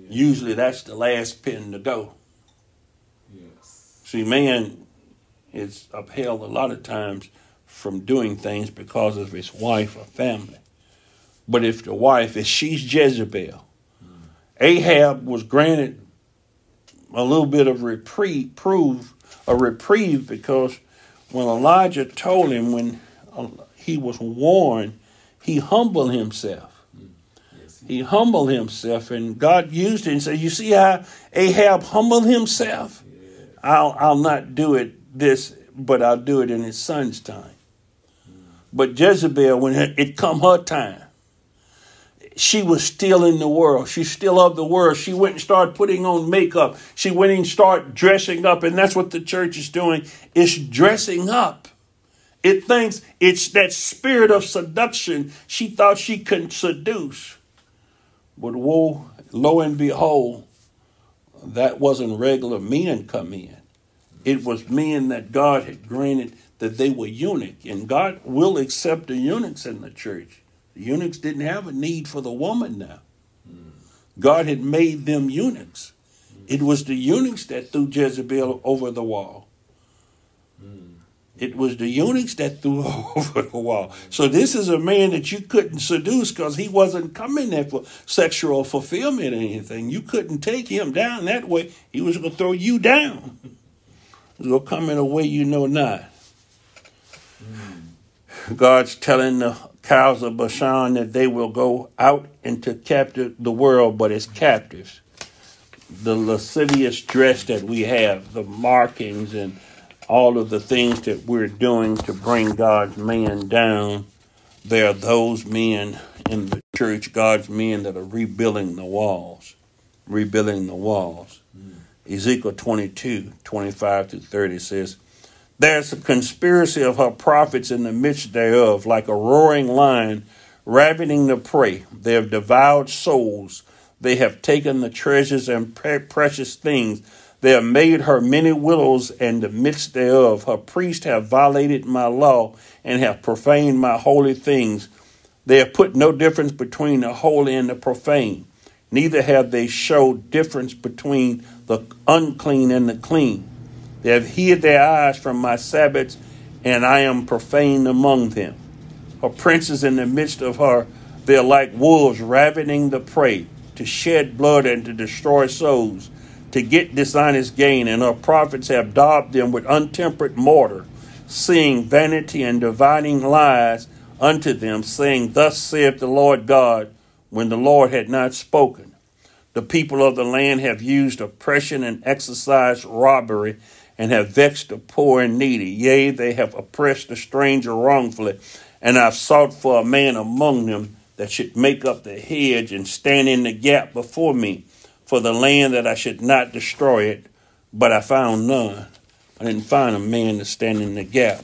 A: Usually that's the last pin to go. Yes. See, man is upheld a lot of times from doing things because of his wife or family. But if the wife, if she's Jezebel, mm. Ahab was granted a little bit of reprieve, prove, a reprieve because when Elijah told him when uh, he was warned he humbled himself. He humbled himself, and God used it and said, You see how Ahab humbled himself? I'll, I'll not do it this, but I'll do it in his son's time. But Jezebel, when it come her time, she was still in the world. She's still of the world. She went and started putting on makeup. She went and started dressing up, and that's what the church is doing. It's dressing up. It thinks it's that spirit of seduction. She thought she could seduce. But woe, lo and behold, that wasn't regular men come in. It was men that God had granted that they were eunuch, and God will accept the eunuchs in the church. The eunuchs didn't have a need for the woman now. God had made them eunuchs. It was the eunuchs that threw Jezebel over the wall. It was the eunuchs that threw [laughs] over the wall. So this is a man that you couldn't seduce because he wasn't coming there for sexual fulfillment or anything. You couldn't take him down that way. He was going to throw you down. He was going to come in a way you know not. Hmm. God's telling the cows of Bashan that they will go out into captive the world, but as captives. The lascivious dress that we have, the markings and all of the things that we're doing to bring God's man down, there are those men in the church, God's men that are rebuilding the walls, rebuilding the walls. Mm. Ezekiel 22, 25 to 30 says, There's a conspiracy of her prophets in the midst thereof, like a roaring lion ravening the prey. They have devoured souls. They have taken the treasures and precious things they have made her many willows in the midst thereof. Her priests have violated my law and have profaned my holy things. They have put no difference between the holy and the profane. Neither have they showed difference between the unclean and the clean. They have hid their eyes from my Sabbaths, and I am profane among them. Her princes in the midst of her, they are like wolves ravening the prey, to shed blood and to destroy souls to get dishonest gain, and her prophets have daubed them with untempered mortar, seeing vanity and dividing lies unto them, saying, Thus saith the Lord God, when the Lord had not spoken. The people of the land have used oppression and exercised robbery, and have vexed the poor and needy. Yea, they have oppressed the stranger wrongfully, and I've sought for a man among them that should make up the hedge and stand in the gap before me for the land that I should not destroy it, but I found none. I didn't find a man to stand in the gap.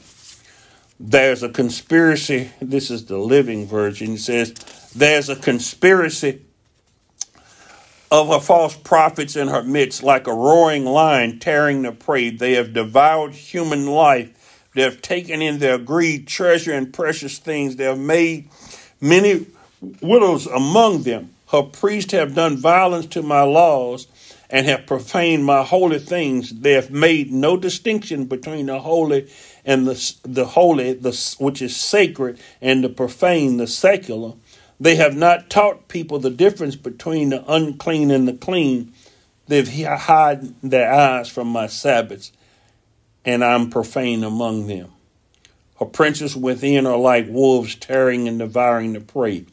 A: There's a conspiracy. This is the living version. It says, There's a conspiracy of her false prophets in her midst, like a roaring lion tearing the prey. They have devoured human life. They have taken in their greed treasure and precious things. They have made many widows among them. Her priests have done violence to my laws and have profaned my holy things. They have made no distinction between the holy and the, the holy, the, which is sacred, and the profane, the secular. They have not taught people the difference between the unclean and the clean. They've hid their eyes from my Sabbaths, and I'm profane among them. Her princes within are like wolves tearing and devouring the prey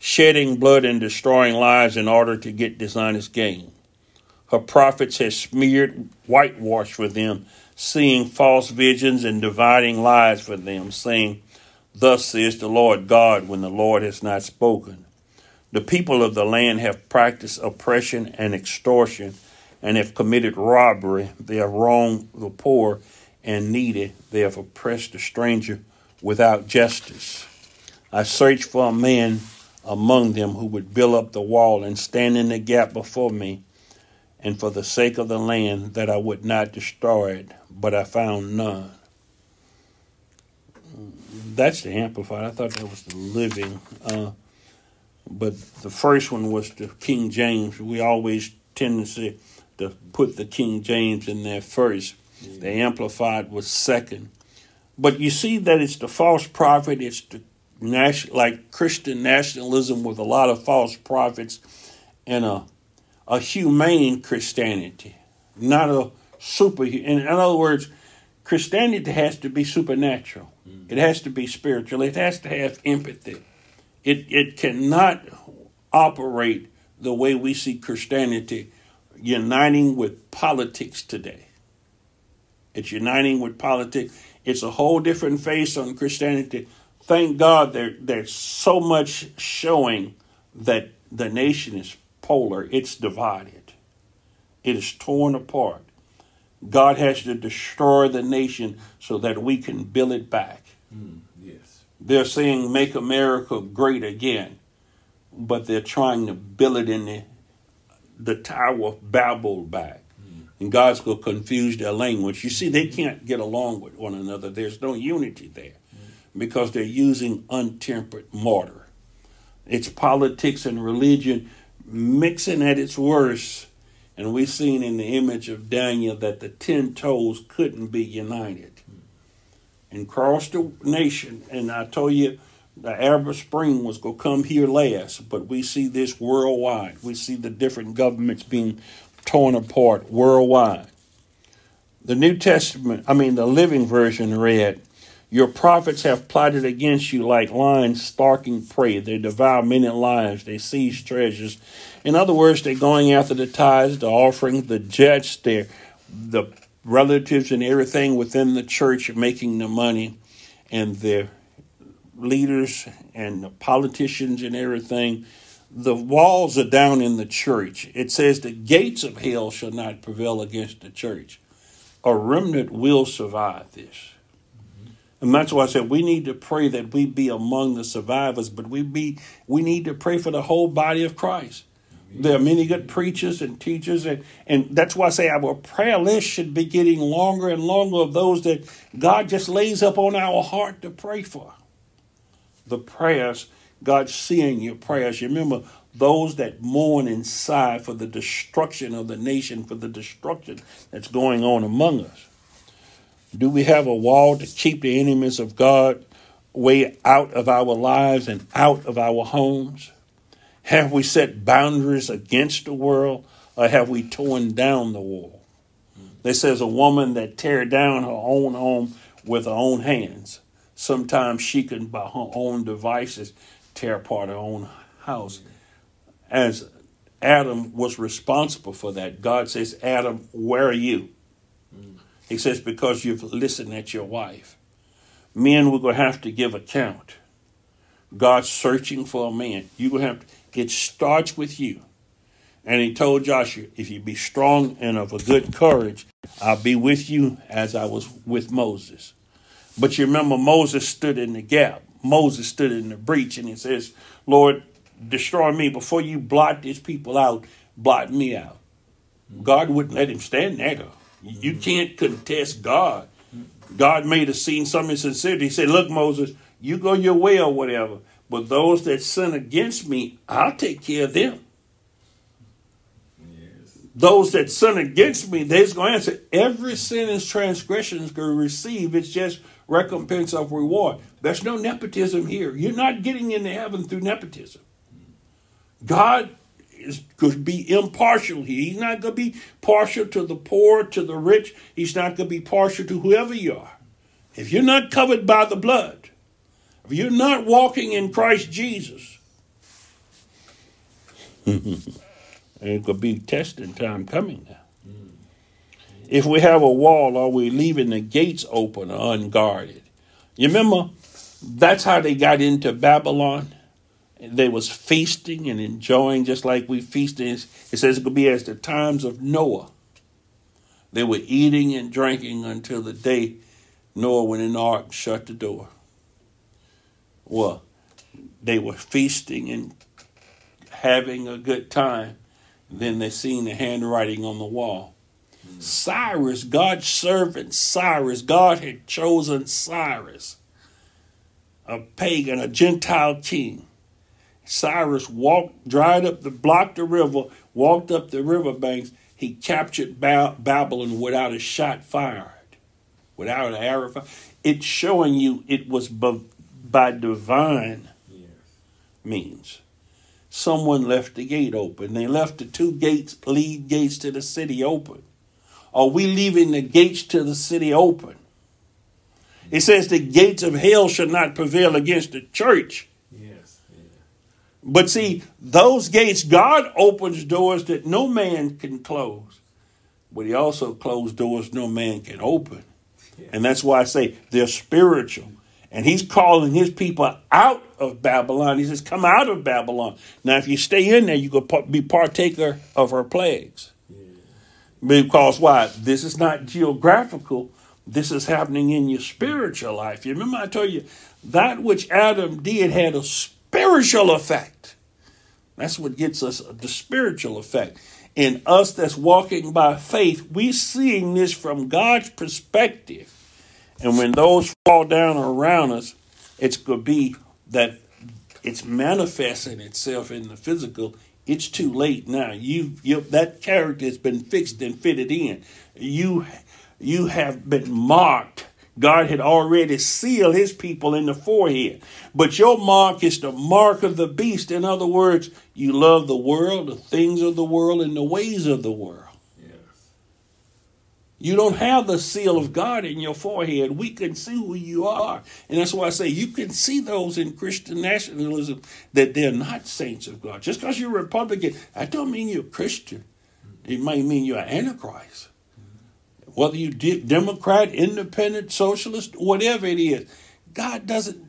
A: shedding blood and destroying lives in order to get dishonest gain. Her prophets have smeared whitewash for them, seeing false visions and dividing lies for them, saying, Thus says the Lord God, when the Lord has not spoken. The people of the land have practiced oppression and extortion and have committed robbery. They have wronged the poor and needy. They have oppressed the stranger without justice. I searched for a man among them who would build up the wall and stand in the gap before me, and for the sake of the land that I would not destroy it, but I found none. That's the Amplified. I thought that was the Living. Uh, but the first one was the King James. We always tend to to put the King James in there first. The Amplified was second. But you see that it's the false prophet, it's the nation, like Christian nationalism with a lot of false prophets and a, a humane Christianity, not a super. In, in other words, Christianity has to be supernatural. Mm. It has to be spiritual. It has to have empathy. It it cannot operate the way we see Christianity uniting with politics today. It's uniting with politics. It's a whole different face on Christianity. Thank God there, there's so much showing that the nation is polar, it's divided, it is torn apart. God has to destroy the nation so that we can build it back. Mm, yes. They're saying, make America great again, but they're trying to build it in the, the Tower of Babel back. Mm. And God's going to confuse their language. You see, they can't get along with one another. There's no unity there. Because they're using untempered mortar. It's politics and religion mixing at its worst and we've seen in the image of Daniel that the ten toes couldn't be united. And cross the nation, and I told you the Arab Spring was going to come here last, but we see this worldwide. We see the different governments being torn apart worldwide. The New Testament, I mean, the Living Version read, your prophets have plotted against you like lions stalking prey. They devour men and lives. They seize treasures. In other words, they're going after the tithes, the offerings, the judge, their the relatives and everything within the church making the money, and their leaders and the politicians and everything. The walls are down in the church. It says the gates of hell shall not prevail against the church. A remnant will survive this. And that's why I said we need to pray that we be among the survivors, but we be we need to pray for the whole body of Christ. There are many good preachers and teachers, and, and that's why I say our prayer list should be getting longer and longer of those that God just lays up on our heart to pray for. The prayers, God's seeing your prayers. You remember those that mourn and sigh for the destruction of the nation, for the destruction that's going on among us. Do we have a wall to keep the enemies of God way out of our lives and out of our homes? Have we set boundaries against the world or have we torn down the wall? They says a woman that tear down her own home with her own hands. Sometimes she can, by her own devices, tear apart her own house. As Adam was responsible for that, God says, Adam, where are you? He says, because you've listened at your wife. Men, we're going to have to give account. God's searching for a man. You're going to have to, it starts with you. And he told Joshua, if you be strong and of a good courage, I'll be with you as I was with Moses. But you remember Moses stood in the gap. Moses stood in the breach and he says, Lord, destroy me before you blot these people out, blot me out. God wouldn't let him stand there. You can't contest God. God made a scene some insincerity. He said, Look, Moses, you go your way or whatever. But those that sin against me, I'll take care of them. Yes. Those that sin against me, they's going to answer. Every sin is transgression is going to receive. It's just recompense of reward. There's no nepotism here. You're not getting into heaven through nepotism. God is going to be impartial here. He's not going to be partial to the poor, to the rich. He's not going to be partial to whoever you are. If you're not covered by the blood, if you're not walking in Christ Jesus, [laughs] it could be testing time coming now. Mm. If we have a wall, are we leaving the gates open or unguarded? You remember, that's how they got into Babylon they was feasting and enjoying just like we feasted. It says it could be as the times of Noah. They were eating and drinking until the day Noah went in the ark shut the door. Well, they were feasting and having a good time. Then they seen the handwriting on the wall. Cyrus, God's servant Cyrus, God had chosen Cyrus, a pagan, a Gentile king Cyrus walked, dried up the, blocked the river, walked up the riverbanks. He captured ba- Babylon without a shot fired, without an arrow fired. It's showing you it was b- by divine means. Someone left the gate open. They left the two gates, lead gates to the city open. Are we leaving the gates to the city open? It says the gates of hell shall not prevail against the church. But see, those gates, God opens doors that no man can close. But he also closed doors no man can open. And that's why I say they're spiritual. And he's calling his people out of Babylon. He says, Come out of Babylon. Now, if you stay in there, you could be partaker of her plagues. Because why? This is not geographical. This is happening in your spiritual life. You remember I told you that which Adam did had a spiritual effect. That's what gets us the spiritual effect. In us that's walking by faith, we seeing this from God's perspective. And when those fall down around us, it's going to be that it's manifesting itself in the physical. It's too late now. You, you that character has been fixed and fitted in. You you have been marked. God had already sealed his people in the forehead. But your mark is the mark of the beast. In other words, you love the world, the things of the world, and the ways of the world. You don't have the seal of God in your forehead. We can see who you are. And that's why I say you can see those in Christian nationalism that they're not saints of God. Just because you're a Republican, I don't mean you're Christian. It might mean you're an Antichrist. Whether you de- Democrat, independent, socialist, whatever it is, God doesn't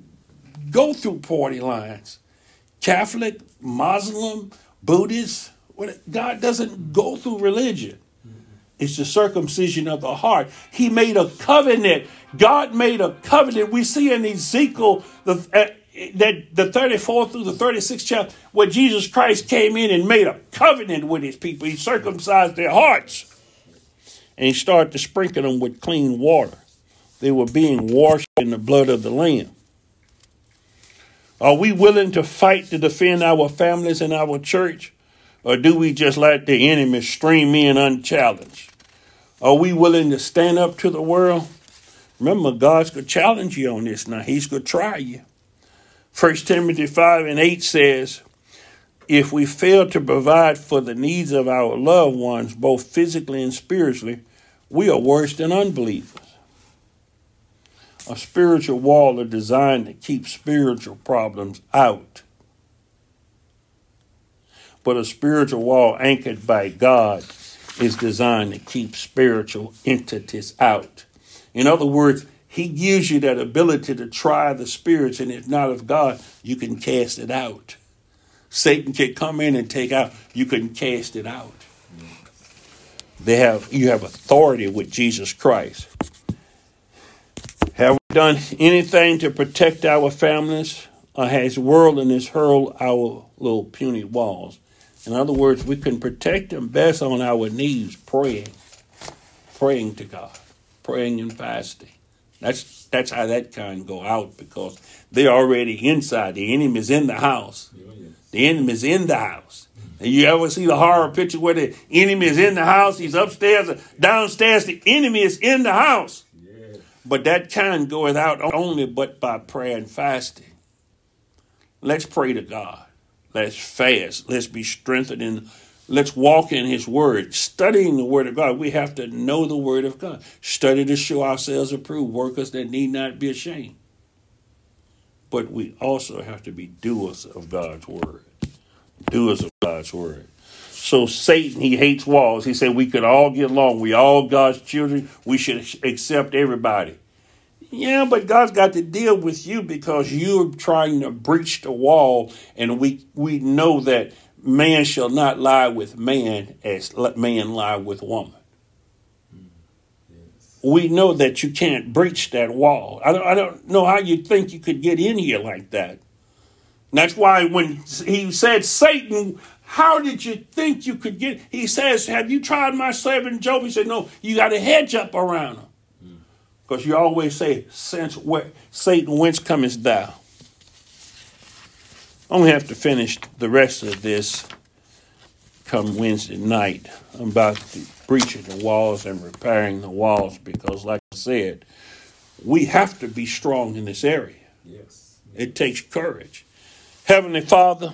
A: go through party lines. Catholic, Muslim, Buddhist, God doesn't go through religion. It's the circumcision of the heart. He made a covenant. God made a covenant. We see in Ezekiel the, uh, that the 34th through the 36th chapter where Jesus Christ came in and made a covenant with his people. He circumcised their hearts. And he started to sprinkle them with clean water. They were being washed in the blood of the Lamb. Are we willing to fight to defend our families and our church? Or do we just let the enemy stream in unchallenged? Are we willing to stand up to the world? Remember, God's going to challenge you on this now. He's going to try you. 1 Timothy 5 and 8 says, If we fail to provide for the needs of our loved ones, both physically and spiritually, we are worse than unbelievers. A spiritual wall is designed to keep spiritual problems out. But a spiritual wall anchored by God is designed to keep spiritual entities out. In other words, he gives you that ability to try the spirits, and if not of God, you can cast it out. Satan can come in and take out, you can cast it out. They have you have authority with Jesus Christ. Have we done anything to protect our families, or has worldliness hurled our little puny walls? In other words, we can protect them best on our knees, praying, praying to God, praying and fasting. That's that's how that kind go out because they're already inside. The enemy's in the house. Oh, the enemy's in the house. And you ever see the horror picture where the enemy is in the house? He's upstairs, downstairs. The enemy is in the house. But that kind goeth out only but by prayer and fasting. Let's pray to God. Let's fast. Let's be strengthened in. Let's walk in His Word. Studying the Word of God, we have to know the Word of God. Study to show ourselves approved, workers that need not be ashamed. But we also have to be doers of God's Word. Doers of God's Word. So Satan, he hates walls. He said we could all get along. We all God's children. We should accept everybody. Yeah, but God's got to deal with you because you're trying to breach the wall, and we we know that man shall not lie with man as man lie with woman. Hmm. We know that you can't breach that wall. I don't, I don't know how you think you could get in here like that. That's why when he said, Satan, how did you think you could get? He says, Have you tried my servant Job? He said, No, you got a hedge up around him. Because you always say, since where Satan, whence comest thou? I'm going to have to finish the rest of this come Wednesday night. I'm about to breaching the walls and repairing the walls because, like I said, we have to be strong in this area.
B: Yes.
A: It takes courage. Heavenly Father,